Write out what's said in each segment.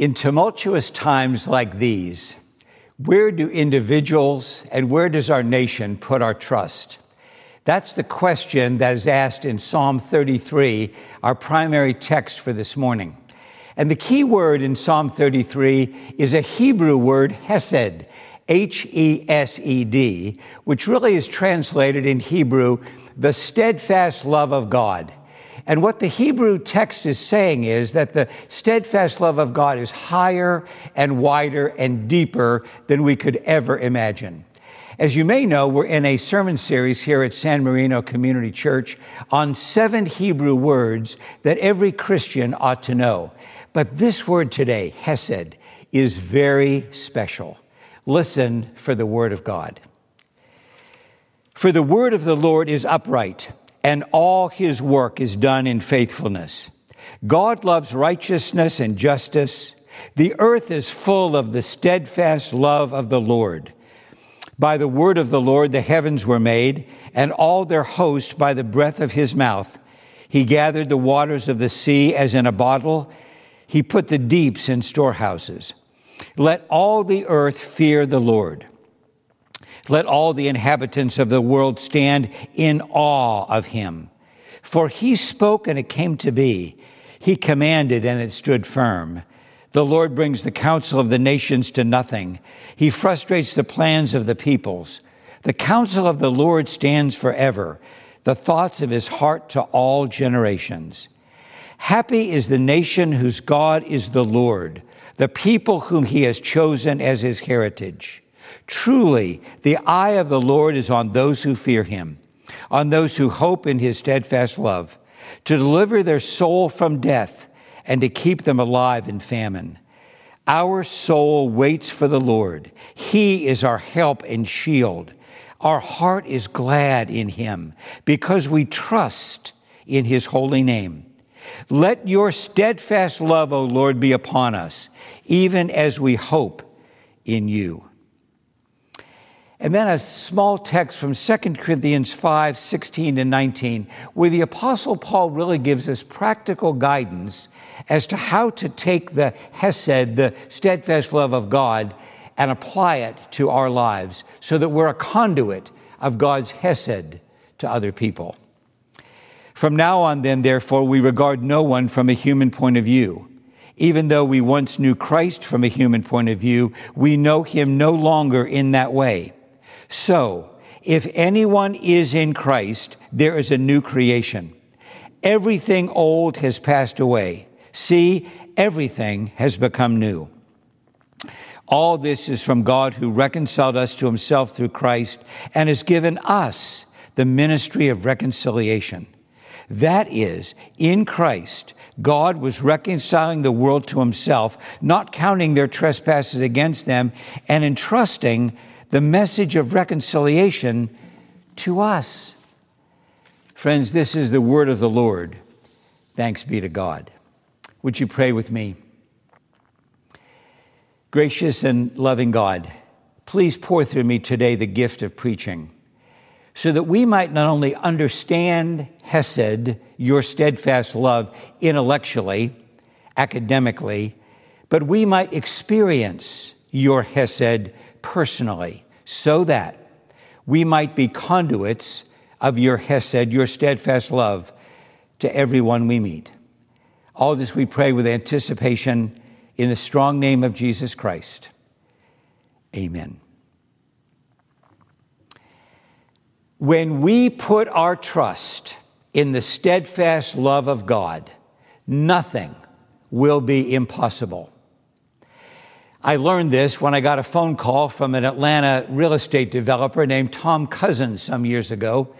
In tumultuous times like these, where do individuals and where does our nation put our trust? That's the question that is asked in Psalm 33, our primary text for this morning. And the key word in Psalm 33 is a Hebrew word, hesed, H E S E D, which really is translated in Hebrew, the steadfast love of God. And what the Hebrew text is saying is that the steadfast love of God is higher and wider and deeper than we could ever imagine. As you may know, we're in a sermon series here at San Marino Community Church on seven Hebrew words that every Christian ought to know. But this word today, Hesed, is very special. Listen for the word of God. For the word of the Lord is upright and all his work is done in faithfulness. God loves righteousness and justice. The earth is full of the steadfast love of the Lord. By the word of the Lord the heavens were made, and all their host by the breath of his mouth. He gathered the waters of the sea as in a bottle. He put the deeps in storehouses. Let all the earth fear the Lord. Let all the inhabitants of the world stand in awe of him. For he spoke and it came to be. He commanded and it stood firm. The Lord brings the counsel of the nations to nothing. He frustrates the plans of the peoples. The counsel of the Lord stands forever, the thoughts of his heart to all generations. Happy is the nation whose God is the Lord, the people whom he has chosen as his heritage. Truly, the eye of the Lord is on those who fear him, on those who hope in his steadfast love, to deliver their soul from death and to keep them alive in famine. Our soul waits for the Lord. He is our help and shield. Our heart is glad in him because we trust in his holy name. Let your steadfast love, O Lord, be upon us, even as we hope in you. And then a small text from 2 Corinthians 5 16 to 19, where the Apostle Paul really gives us practical guidance as to how to take the Hesed, the steadfast love of God, and apply it to our lives so that we're a conduit of God's Hesed to other people. From now on, then, therefore, we regard no one from a human point of view. Even though we once knew Christ from a human point of view, we know him no longer in that way. So, if anyone is in Christ, there is a new creation. Everything old has passed away. See, everything has become new. All this is from God who reconciled us to himself through Christ and has given us the ministry of reconciliation. That is, in Christ, God was reconciling the world to himself, not counting their trespasses against them, and entrusting the message of reconciliation to us. Friends, this is the word of the Lord. Thanks be to God. Would you pray with me? Gracious and loving God, please pour through me today the gift of preaching so that we might not only understand Hesed, your steadfast love, intellectually, academically, but we might experience your Hesed personally, so that we might be conduits of your Hesed, your steadfast love, to everyone we meet. All this we pray with anticipation in the strong name of Jesus Christ. Amen. When we put our trust in the steadfast love of God, nothing will be impossible. I learned this when I got a phone call from an Atlanta real estate developer named Tom Cousins some years ago.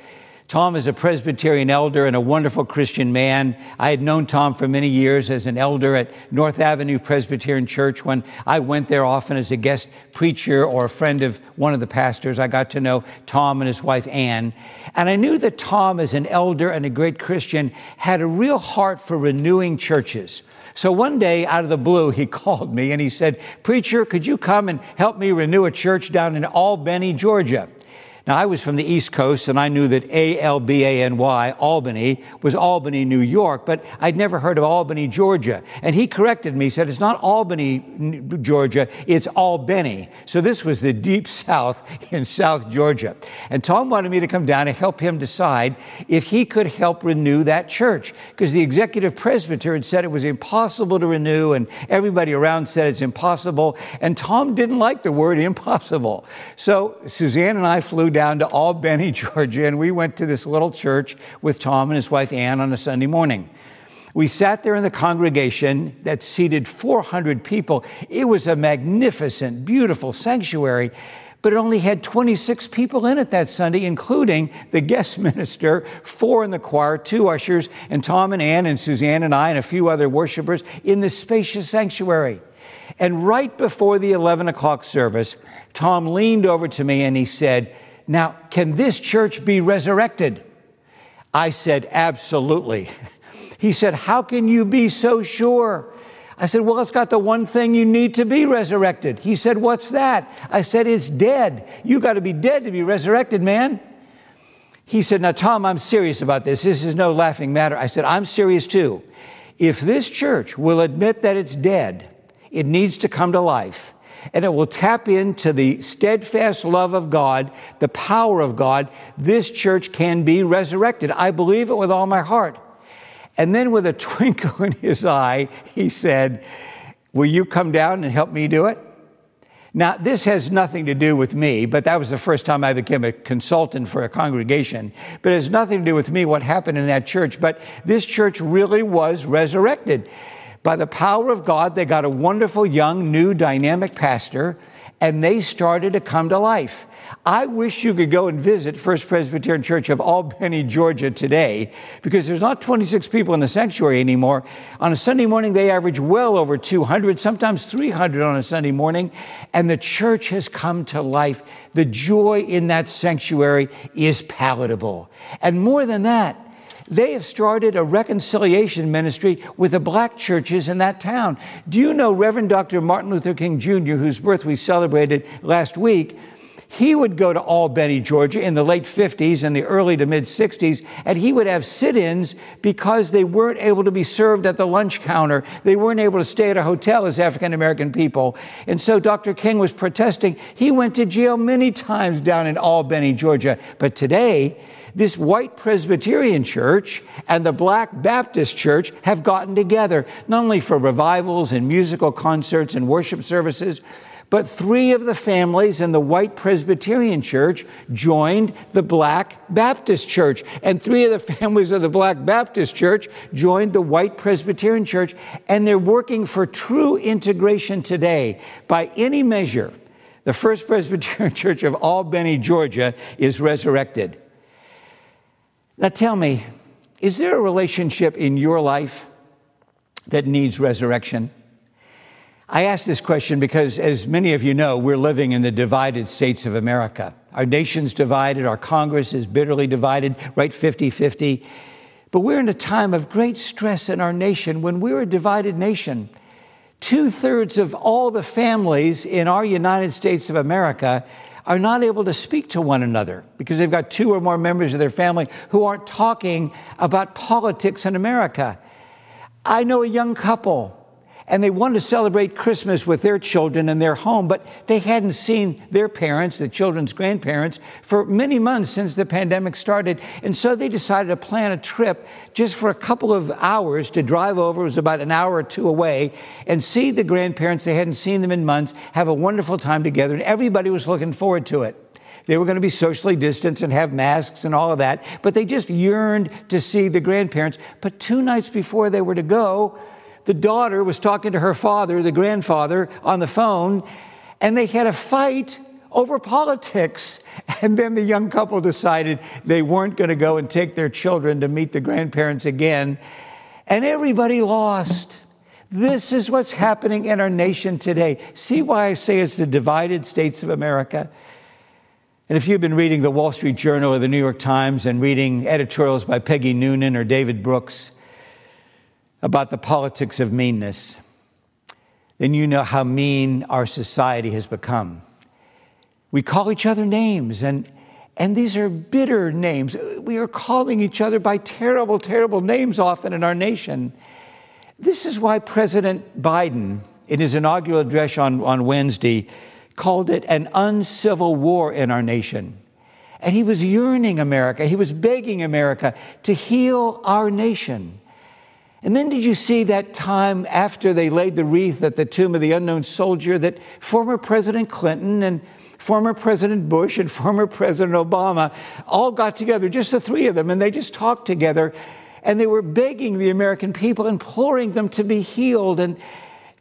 Tom is a Presbyterian elder and a wonderful Christian man. I had known Tom for many years as an elder at North Avenue Presbyterian Church. When I went there often as a guest preacher or a friend of one of the pastors, I got to know Tom and his wife Ann. And I knew that Tom, as an elder and a great Christian, had a real heart for renewing churches. So one day, out of the blue, he called me and he said, Preacher, could you come and help me renew a church down in Albany, Georgia? Now, I was from the East Coast and I knew that A L B A N Y, Albany, was Albany, New York, but I'd never heard of Albany, Georgia. And he corrected me, said, It's not Albany, Georgia, it's Albany. So this was the deep south in South Georgia. And Tom wanted me to come down and help him decide if he could help renew that church, because the executive presbyter had said it was impossible to renew, and everybody around said it's impossible. And Tom didn't like the word impossible. So Suzanne and I flew down to Albany, Georgia, and we went to this little church with Tom and his wife Ann on a Sunday morning. We sat there in the congregation that seated 400 people. It was a magnificent, beautiful sanctuary, but it only had 26 people in it that Sunday, including the guest minister, four in the choir, two ushers, and Tom and Ann and Suzanne and I and a few other worshipers in this spacious sanctuary. And right before the 11 o'clock service, Tom leaned over to me and he said, now, can this church be resurrected? I said, Absolutely. He said, How can you be so sure? I said, Well, it's got the one thing you need to be resurrected. He said, What's that? I said, It's dead. You got to be dead to be resurrected, man. He said, Now, Tom, I'm serious about this. This is no laughing matter. I said, I'm serious too. If this church will admit that it's dead, it needs to come to life and it will tap into the steadfast love of God, the power of God, this church can be resurrected. I believe it with all my heart. And then, with a twinkle in his eye, he said, Will you come down and help me do it? Now, this has nothing to do with me, but that was the first time I became a consultant for a congregation. But it has nothing to do with me, what happened in that church. But this church really was resurrected. By the power of God, they got a wonderful, young, new, dynamic pastor, and they started to come to life. I wish you could go and visit First Presbyterian Church of Albany, Georgia today, because there's not 26 people in the sanctuary anymore. On a Sunday morning, they average well over 200, sometimes 300 on a Sunday morning, and the church has come to life. The joy in that sanctuary is palatable. And more than that, they have started a reconciliation ministry with the black churches in that town. Do you know Reverend Dr. Martin Luther King Jr., whose birth we celebrated last week? He would go to Albany, Georgia in the late 50s and the early to mid 60s, and he would have sit ins because they weren't able to be served at the lunch counter. They weren't able to stay at a hotel as African American people. And so Dr. King was protesting. He went to jail many times down in Albany, Georgia. But today, this white Presbyterian church and the black Baptist church have gotten together, not only for revivals and musical concerts and worship services, but three of the families in the white Presbyterian church joined the black Baptist church. And three of the families of the black Baptist church joined the white Presbyterian church. And they're working for true integration today. By any measure, the First Presbyterian Church of Albany, Georgia is resurrected. Now tell me, is there a relationship in your life that needs resurrection? I ask this question because, as many of you know, we're living in the divided states of America. Our nation's divided, our Congress is bitterly divided, right 50 50. But we're in a time of great stress in our nation when we're a divided nation. Two thirds of all the families in our United States of America are not able to speak to one another because they've got two or more members of their family who aren't talking about politics in America. I know a young couple and they wanted to celebrate Christmas with their children in their home, but they hadn't seen their parents, the children's grandparents, for many months since the pandemic started. And so they decided to plan a trip just for a couple of hours to drive over, it was about an hour or two away, and see the grandparents. They hadn't seen them in months, have a wonderful time together, and everybody was looking forward to it. They were going to be socially distanced and have masks and all of that, but they just yearned to see the grandparents. But two nights before they were to go, the daughter was talking to her father, the grandfather, on the phone, and they had a fight over politics. And then the young couple decided they weren't going to go and take their children to meet the grandparents again. And everybody lost. This is what's happening in our nation today. See why I say it's the divided states of America? And if you've been reading the Wall Street Journal or the New York Times and reading editorials by Peggy Noonan or David Brooks, about the politics of meanness, then you know how mean our society has become. We call each other names, and, And these are bitter names. We are calling each other by terrible, terrible names often in our nation. This is why President Biden, in his inaugural address on, on Wednesday, called it an uncivil war in our nation. And he was yearning America, he was begging America to heal our nation. And then did you see that time after they laid the wreath at the tomb of the unknown soldier that former President Clinton and former President Bush and former President Obama all got together, just the three of them, and they just talked together and they were begging the American people, imploring them to be healed. And,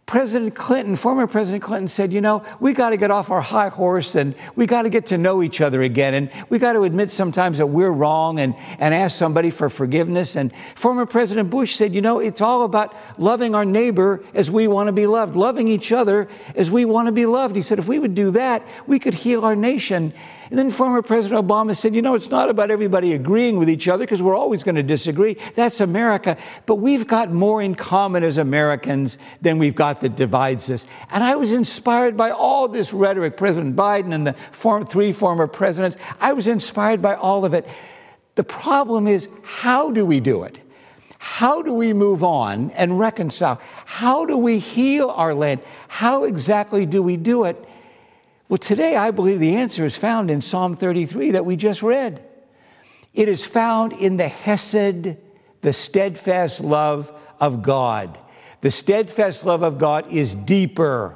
President Clinton, former President Clinton said, you know, we got to get off our high horse and we got to get to know each other again. And we got to admit sometimes that we're wrong and, and ask somebody for forgiveness. And former President Bush said, you know, it's all about loving our neighbor as we want to be loved, loving each other as we want to be loved. He said, if we would do that, we could heal our nation. And then former President Obama said, you know, it's not about everybody agreeing with each other because we're always going to disagree. That's America. But we've got more in common as Americans than we've got that divides us. And I was inspired by all this rhetoric, President Biden and the form, three former presidents. I was inspired by all of it. The problem is, how do we do it? How do we move on and reconcile? How do we heal our land? How exactly do we do it? Well, today I believe the answer is found in Psalm 33 that we just read. It is found in the Hesed, the steadfast love of God. The steadfast love of God is deeper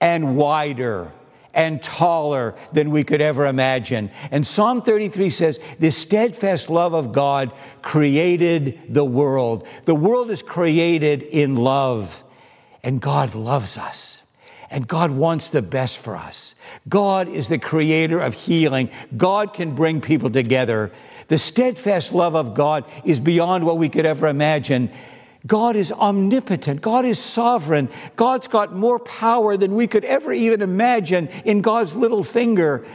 and wider and taller than we could ever imagine. And Psalm 33 says, The steadfast love of God created the world. The world is created in love, and God loves us. And God wants the best for us. God is the creator of healing. God can bring people together. The steadfast love of God is beyond what we could ever imagine. God is omnipotent. God is sovereign. God's got more power than we could ever even imagine in God's little finger.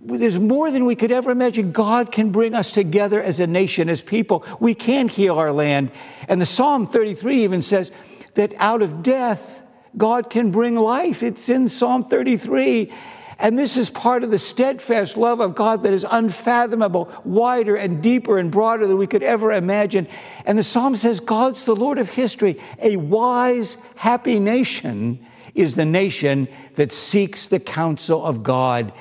There's more than we could ever imagine. God can bring us together as a nation, as people. We can heal our land. And the Psalm 33 even says that out of death, God can bring life. It's in Psalm 33. And this is part of the steadfast love of God that is unfathomable, wider and deeper and broader than we could ever imagine. And the psalm says, God's the Lord of history. A wise, happy nation is the nation that seeks the counsel of God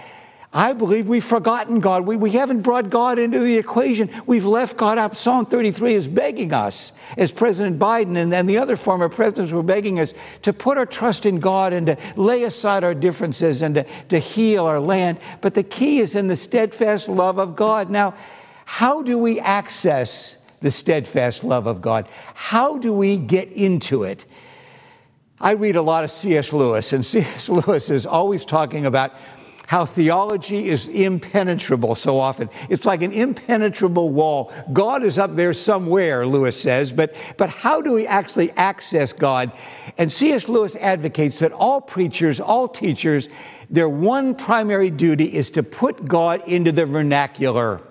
I believe we've forgotten God. We, we haven't brought God into the equation. We've left God out. Psalm 33 is begging us, as President Biden and, and the other former presidents were begging us, to put our trust in God and to lay aside our differences and to, to heal our land. But the key is in the steadfast love of God. Now, how do we access the steadfast love of God? How do we get into it? I read a lot of C.S. Lewis, and C.S. Lewis is always talking about how theology is impenetrable so often. It's like an impenetrable wall. God is up there somewhere, Lewis says, but, but how do we actually access God? And C.S. Lewis advocates that all preachers, all teachers, their one primary duty is to put God into the vernacular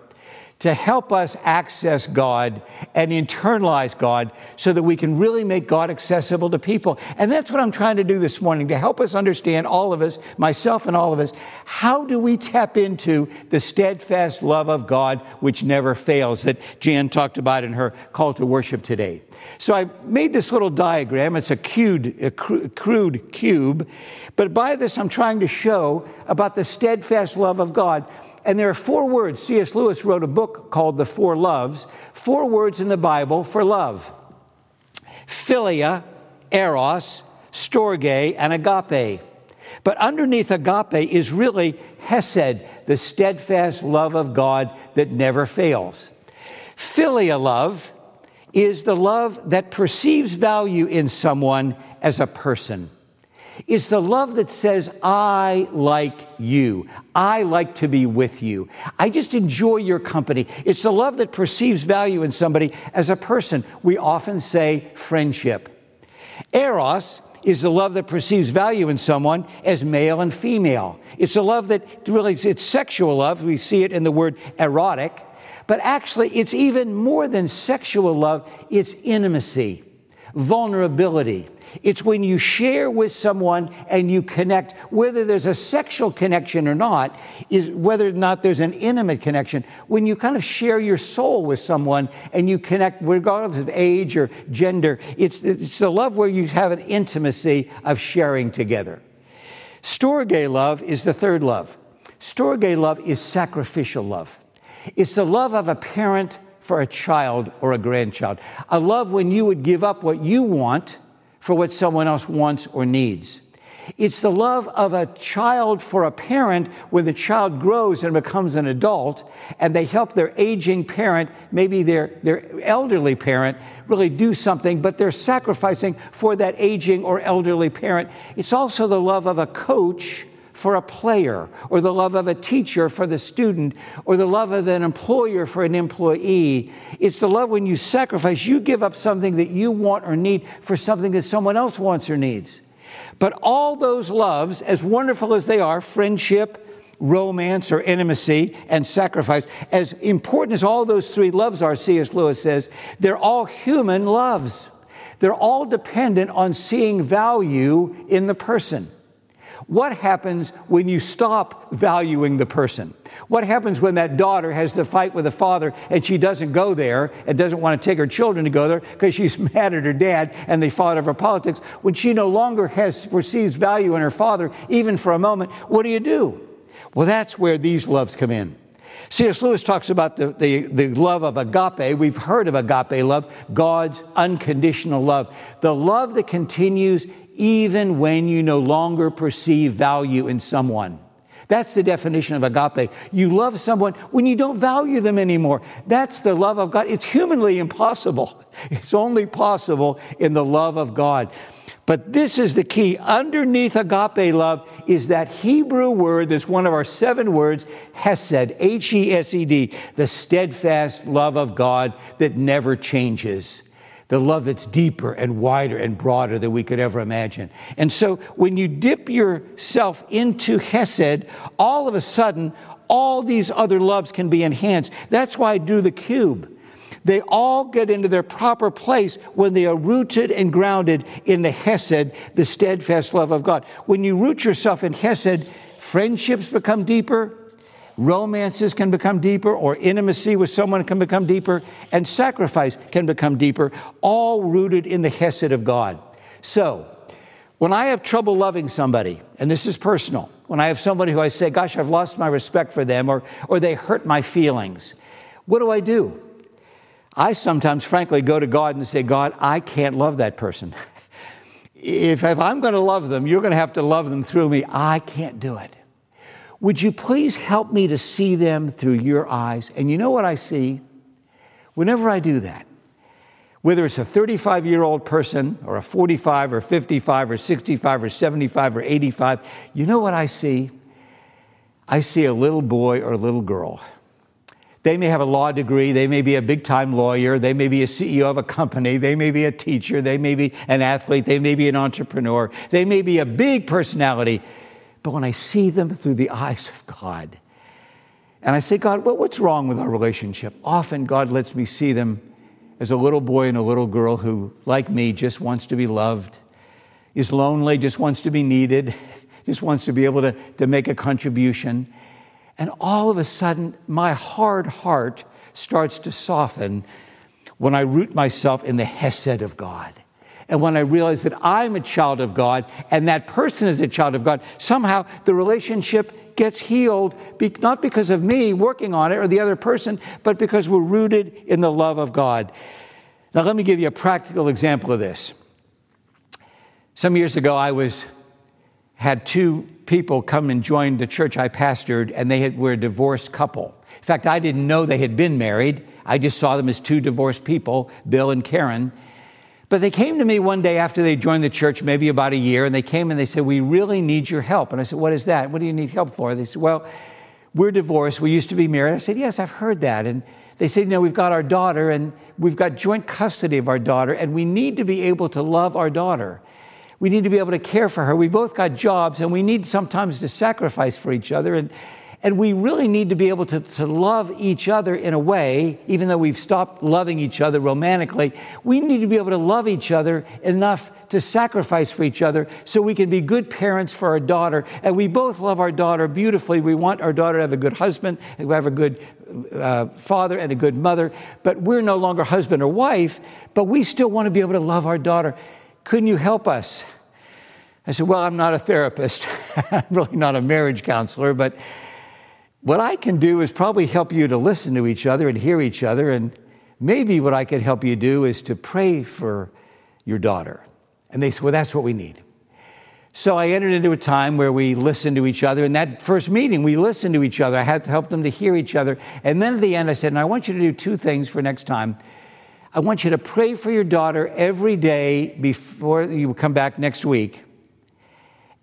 to help us access God and internalize God so that we can really make God accessible to people. And that's what I'm trying to do this morning to help us understand, all of us, myself and all of us, how do we tap into the steadfast love of God which never fails that Jan talked about in her call to worship today. So I made this little diagram. It's a crude, a crude cube, but by this I'm trying to show about the steadfast love of God. And there are four words. C.S. Lewis wrote a book called The Four Loves, four words in the Bible for love philia, eros, storge, and agape. But underneath agape is really hesed, the steadfast love of God that never fails. Philia love is the love that perceives value in someone as a person. It's the love that says, I like you. I like to be with you. I just enjoy your company. It's the love that perceives value in somebody as a person. We often say friendship. Eros is the love that perceives value in someone as male and female. It's a love that really, it's sexual love. We see it in the word erotic. But actually, it's even more than sexual love, it's intimacy, vulnerability It's when you share with someone and you connect, whether there's a sexual connection or not, is whether or not there's an intimate connection. When you kind of share your soul with someone and you connect, regardless of age or gender, it's, it's the love where you have an intimacy of sharing together. Storge love is the third love. Storge love is sacrificial love. It's the love of a parent for a child or a grandchild. A love when you would give up what you want for what someone else wants or needs. It's the love of a child for a parent when the child grows and becomes an adult and they help their aging parent, maybe their, their elderly parent, really do something, but they're sacrificing for that aging or elderly parent. It's also the love of a coach for a player, or the love of a teacher for the student, or the love of an employer for an employee. It's the love when you sacrifice, you give up something that you want or need for something that someone else wants or needs. But all those loves, as wonderful as they are, friendship, romance or intimacy and sacrifice, as important as all those three loves are, C.S. Lewis says, they're all human loves. They're all dependent on seeing value in the person. What happens when you stop valuing the person? What happens when that daughter has the fight with the father and she doesn't go there and doesn't want to take her children to go there because she's mad at her dad and they fought over politics? When she no longer has perceives value in her father, even for a moment, what do you do? Well, that's where these loves come in. C.S. Lewis talks about the, the, the, love of agape. We've heard of agape love, God's unconditional love. The love that continues even when you no longer perceive value in someone. That's the definition of agape. You love someone when you don't value them anymore. That's the love of God. It's humanly impossible. It's only possible in the love of God. But this is the key. Underneath agape love is that Hebrew word that's one of our seven words, hesed, H E S E D, the steadfast love of God that never changes the love that's deeper and wider and broader than we could ever imagine. And so when you dip yourself into Hesed, all of a sudden, all these other loves can be enhanced. That's why I drew the cube. They all get into their proper place when they are rooted and grounded in the Hesed, the steadfast love of God. When you root yourself in Hesed, friendships become deeper, romances can become deeper, or intimacy with someone can become deeper, and sacrifice can become deeper, all rooted in the Hesed of God. So, when I have trouble loving somebody, and this is personal, when I have somebody who I say, Gosh, I've lost my respect for them, or, or they hurt my feelings, what do I do? I sometimes, frankly, go to God and say, God, I can't love that person. if, if I'm going to love them, you're going to have to love them through me. I can't do it. Would you please help me to see them through your eyes? And you know what I see? Whenever I do that, whether it's a 35 year old person or a 45 or 55 or 65 or 75 or 85, you know what I see? I see a little boy or a little girl. They may have a law degree, they may be a big time lawyer, they may be a CEO of a company, they may be a teacher, they may be an athlete, they may be an entrepreneur, they may be a big personality. But when I see them through the eyes of God, and I say, God, what's wrong with our relationship? Often God lets me see them as a little boy and a little girl who, like me, just wants to be loved, is lonely, just wants to be needed, just wants to be able to, to make a contribution. And all of a sudden, my hard heart starts to soften when I root myself in the Hesed of God. And when I realize that I'm a child of God and that person is a child of God, somehow the relationship gets healed, not because of me working on it or the other person, but because we're rooted in the love of God. Now, let me give you a practical example of this. Some years ago, I was had two people come and join the church I pastored, and they had, were a divorced couple. In fact, I didn't know they had been married. I just saw them as two divorced people, Bill and Karen. But they came to me one day after they joined the church, maybe about a year, and they came and they said, We really need your help. And I said, What is that? What do you need help for? They said, Well, we're divorced. We used to be married. I said, Yes, I've heard that. And they said, You know, we've got our daughter, and we've got joint custody of our daughter, and we need to be able to love our daughter. We need to be able to care for her. We both got jobs, and we need sometimes to sacrifice for each other. And, And we really need to be able to, to love each other in a way, even though we've stopped loving each other romantically, we need to be able to love each other enough to sacrifice for each other so we can be good parents for our daughter. And we both love our daughter beautifully. We want our daughter to have a good husband, to have a good uh, father, and a good mother. But we're no longer husband or wife, but we still want to be able to love our daughter. Couldn't you help us? I said, Well, I'm not a therapist. I'm really not a marriage counselor, but what I can do is probably help you to listen to each other and hear each other. And maybe what I could help you do is to pray for your daughter. And they said, Well, that's what we need. So I entered into a time where we listened to each other. In that first meeting, we listened to each other. I had to help them to hear each other. And then at the end, I said, And I want you to do two things for next time. I want you to pray for your daughter every day before you come back next week.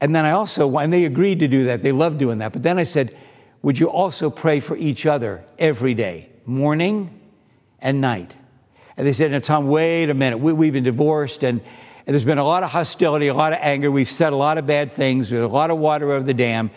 And then I also, and they agreed to do that. They loved doing that. But then I said, would you also pray for each other every day, morning and night? And they said, now, Tom, wait a minute. We, have been divorced and, and, there's been a lot of hostility, a lot of anger. We've said a lot of bad things. There's a lot of water over the dam.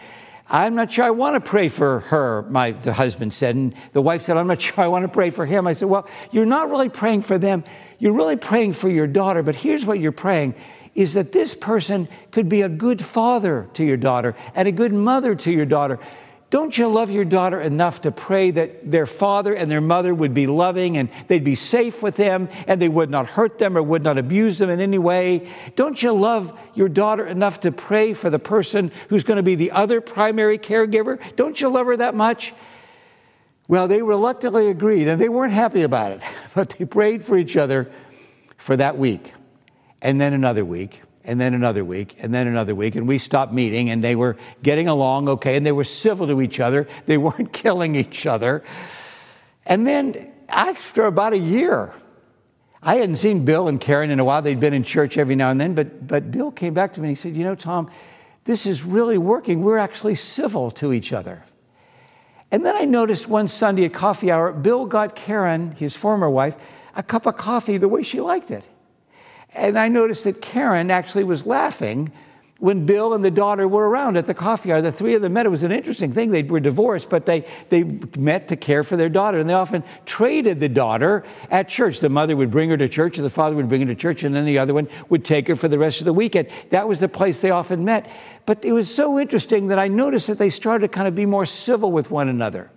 I'm not sure I want to pray for her, my the husband said. And the wife said, I'm not sure I want to pray for him. I said, Well, you're not really praying for them. You're really praying for your daughter. But here's what you're praying is that this person could be a good father to your daughter and a good mother to your daughter. Don't you love your daughter enough to pray that their father and their mother would be loving and they'd be safe with them and they would not hurt them or would not abuse them in any way? Don't you love your daughter enough to pray for the person who's going to be the other primary caregiver? Don't you love her that much? Well, they reluctantly agreed and they weren't happy about it, but they prayed for each other for that week and then another week and then another week, and then another week, and we stopped meeting, and they were getting along okay, and they were civil to each other. They weren't killing each other. And then, after about a year, I hadn't seen Bill and Karen in a while. They'd been in church every now and then, but, but Bill came back to me and he said, You know, Tom, this is really working. We're actually civil to each other. And then I noticed one Sunday at coffee hour, Bill got Karen, his former wife, a cup of coffee the way she liked it. And I noticed that Karen actually was laughing when Bill and the daughter were around at the coffee hour. The three of them met. It was an interesting thing. They were divorced, but they, they met to care for their daughter. And they often traded the daughter at church. The mother would bring her to church, and the father would bring her to church, and then the other one would take her for the rest of the weekend. That was the place they often met. But it was so interesting that I noticed that they started to kind of be more civil with one another.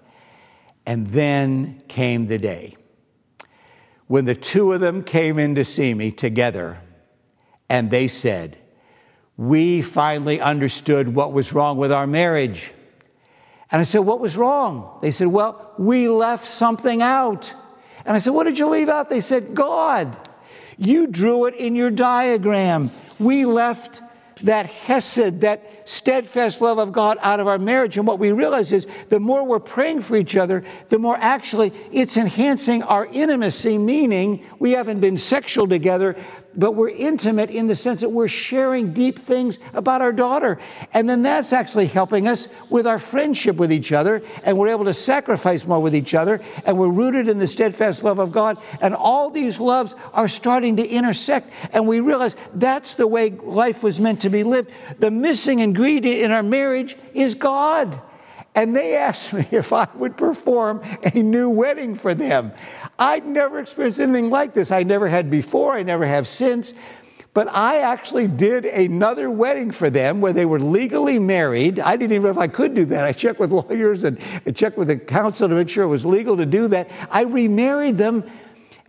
And then came the day when the two of them came in to see me together and they said, We finally understood what was wrong with our marriage. And I said, What was wrong? They said, Well, we left something out. And I said, What did you leave out? They said, God. You drew it in your diagram. We left that hesed, that steadfast love of God out of our marriage. And what we realize is the more we're praying for each other, the more actually it's enhancing our intimacy, meaning we haven't been sexual together, but we're intimate in the sense that we're sharing deep things about our daughter. And then that's actually helping us with our friendship with each other, and we're able to sacrifice more with each other, and we're rooted in the steadfast love of God. And all these loves are starting to intersect, and we realize that's the way life was meant to be lived. The missing ingredient in our marriage is God. And they asked me if I would perform a new wedding for them. I'd never experienced anything like this. I never had before, I never have since. But I actually did another wedding for them where they were legally married. I didn't even know if I could do that. I checked with lawyers and I checked with the council to make sure it was legal to do that. I remarried them,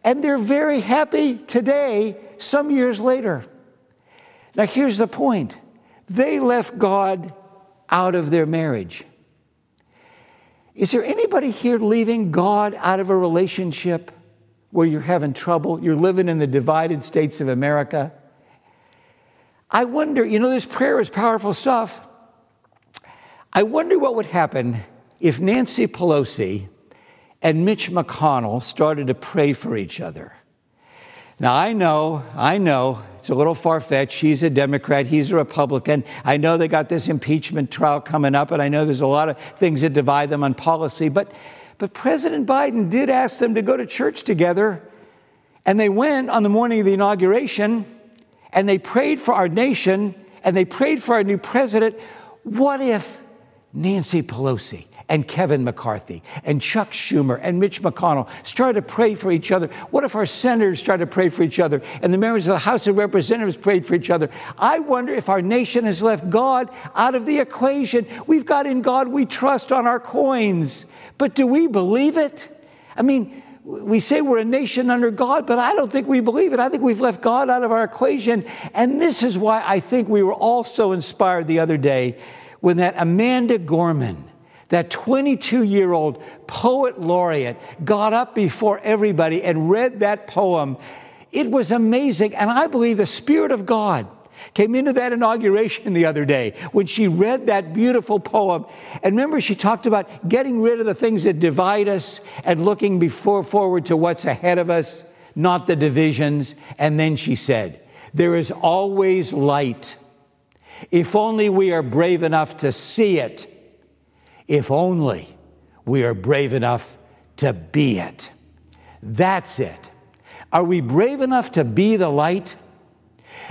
and they're very happy today, some years later. Now, here's the point they left God out of their marriage. Is there anybody here leaving God out of a relationship where you're having trouble? You're living in the divided states of America? I wonder, you know, this prayer is powerful stuff. I wonder what would happen if Nancy Pelosi and Mitch McConnell started to pray for each other. Now, I know, I know it's a little far fetched. She's a Democrat, he's a Republican. I know they got this impeachment trial coming up, and I know there's a lot of things that divide them on policy. But, but President Biden did ask them to go to church together, and they went on the morning of the inauguration, and they prayed for our nation, and they prayed for our new president. What if Nancy Pelosi and Kevin McCarthy and Chuck Schumer and Mitch McConnell started to pray for each other? What if our senators started to pray for each other and the members of the House of Representatives prayed for each other? I wonder if our nation has left God out of the equation. We've got in God we trust on our coins, but do we believe it? I mean, we say we're a nation under God, but I don't think we believe it. I think we've left God out of our equation. And this is why I think we were all so inspired the other day when that Amanda Gorman, that 22 year old poet laureate, got up before everybody and read that poem. It was amazing. And I believe the Spirit of God came into that inauguration the other day when she read that beautiful poem. And remember, she talked about getting rid of the things that divide us and looking before forward to what's ahead of us, not the divisions. And then she said, There is always light. If only we are brave enough to see it if only we are brave enough to be it. That's it. Are we brave enough to be the light?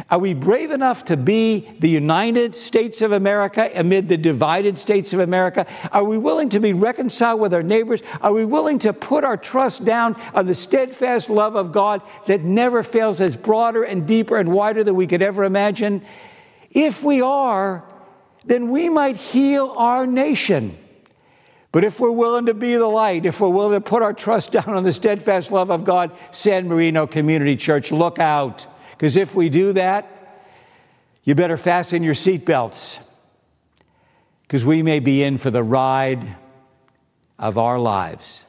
Are we brave enough to be the United States of America amid the divided states of America? Are we willing to be reconciled with our neighbors? Are we willing to put our trust down on the steadfast love of God that never fails, as broader and deeper and wider than we could ever imagine? If we are, then we might heal our nation. But if we're willing to be the light, if we're willing to put our trust down on the steadfast love of God, San Marino Community Church, look out. Because if we do that, you better fasten your seatbelts. Because we may be in for the ride of our lives.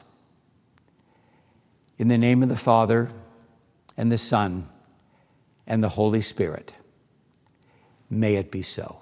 In the name of the Father, and the Son, and the Holy Spirit, may it be so.